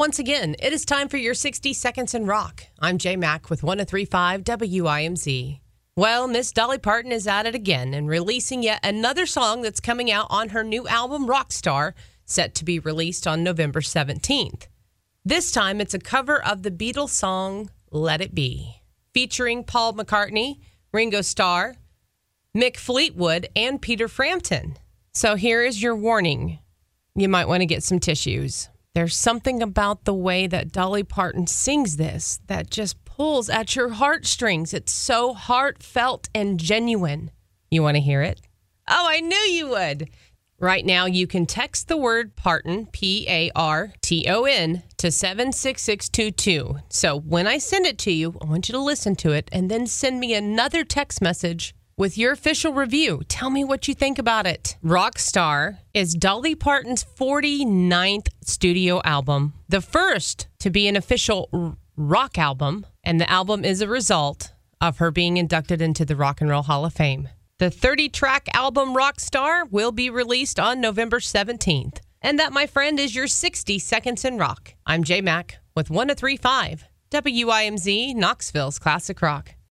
Once again, it is time for your 60 Seconds in Rock. I'm Jay Mack with 1035 WIMZ. Well, Miss Dolly Parton is at it again and releasing yet another song that's coming out on her new album, Rockstar, set to be released on November 17th. This time, it's a cover of the Beatles song Let It Be, featuring Paul McCartney, Ringo Starr, Mick Fleetwood, and Peter Frampton. So here is your warning you might want to get some tissues. There's something about the way that Dolly Parton sings this that just pulls at your heartstrings. It's so heartfelt and genuine. You want to hear it? Oh, I knew you would. Right now, you can text the word Parton, P A R T O N, to 76622. So when I send it to you, I want you to listen to it and then send me another text message with your official review. Tell me what you think about it. Rockstar is Dolly Parton's 49th studio album, the first to be an official rock album, and the album is a result of her being inducted into the Rock and Roll Hall of Fame. The 30 track album Rockstar will be released on November 17th. And that, my friend, is your 60 Seconds in Rock. I'm Jay Mack with 1035 WIMZ Knoxville's Classic Rock.